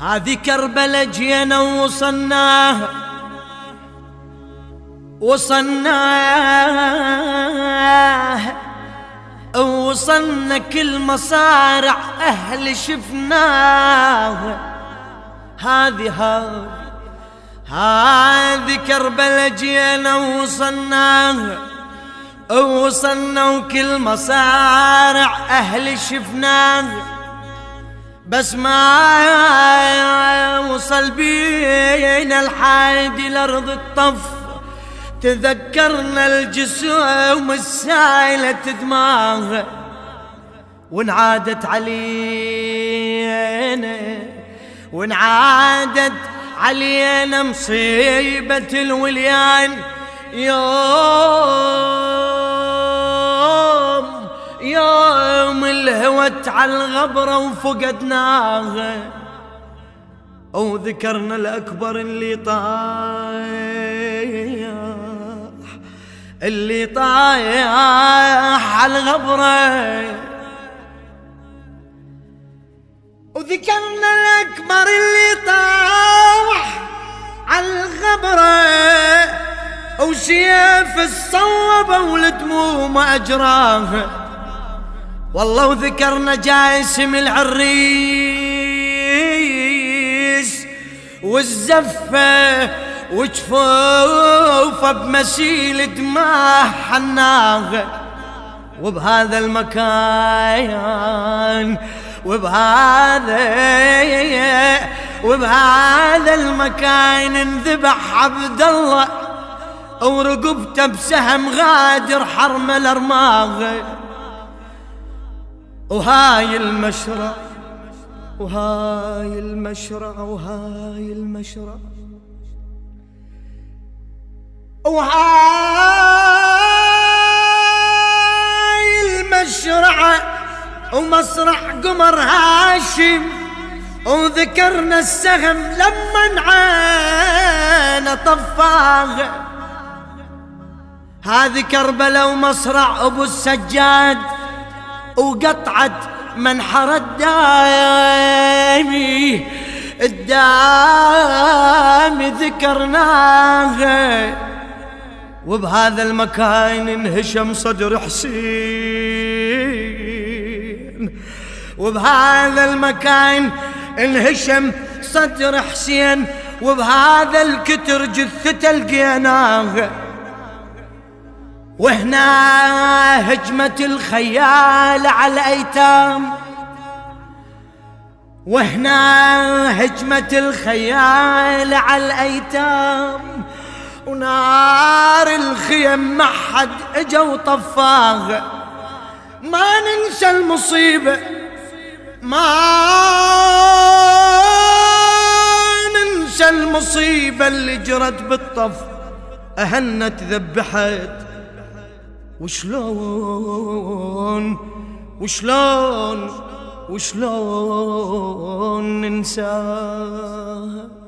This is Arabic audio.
هذه كربلة جينا ووصلناها وصلناها وصلنا كل مصارع أهل شفناها. هذه هذه هذه كربلة جينا ووصلناها وصلنا وكل مصارع أهل شفناها. بس ما وصل بينا الحايد لأرض الطف. تذكرنا الجسوم السايلة دماغه وانعادت علينا وانعادت علينا مصيبة الوليان. يوم الهوت على الغبرة وفقدناها وذكرنا الأكبر اللي طايح اللي طايح على الغبرة. وذكرنا الأكبر اللي طاح على الغبرة. وسيف الصوبة والدموم أجراها والله وذكرنا جاسم العريس والزفة وجفوفه بمسيل دماء حناغه وبهذا المكان وبهذا وبهذا المكان انذبح عبد الله ورقبته بسهم غادر حرم الأرماغ. وهاي المشرع وهاي المشرع وهاي المشرع وهاي المشرع ومصرع قمر هاشم وذكرنا السهم لما عينه طفاغ. هذه كربلة ومصرع أبو السجاد. وقطعت منحر الدايمي الدامي ذكرناها وبهذا المكان انهشم صدر حسين. وبهذا المكان انهشم صدر حسين. وبهذا الكتر جثته لقيناها وهنا هجمة الخيال على الأيتام. وهنا هجمة الخيال على الأيتام. ونار الخيم ما حد إجا وطفاها ما ننسى المصيبة. ما ننسى المصيبة اللي جرت بالطف. أهنت ذبحت وشلون وشلون وشلون ننساها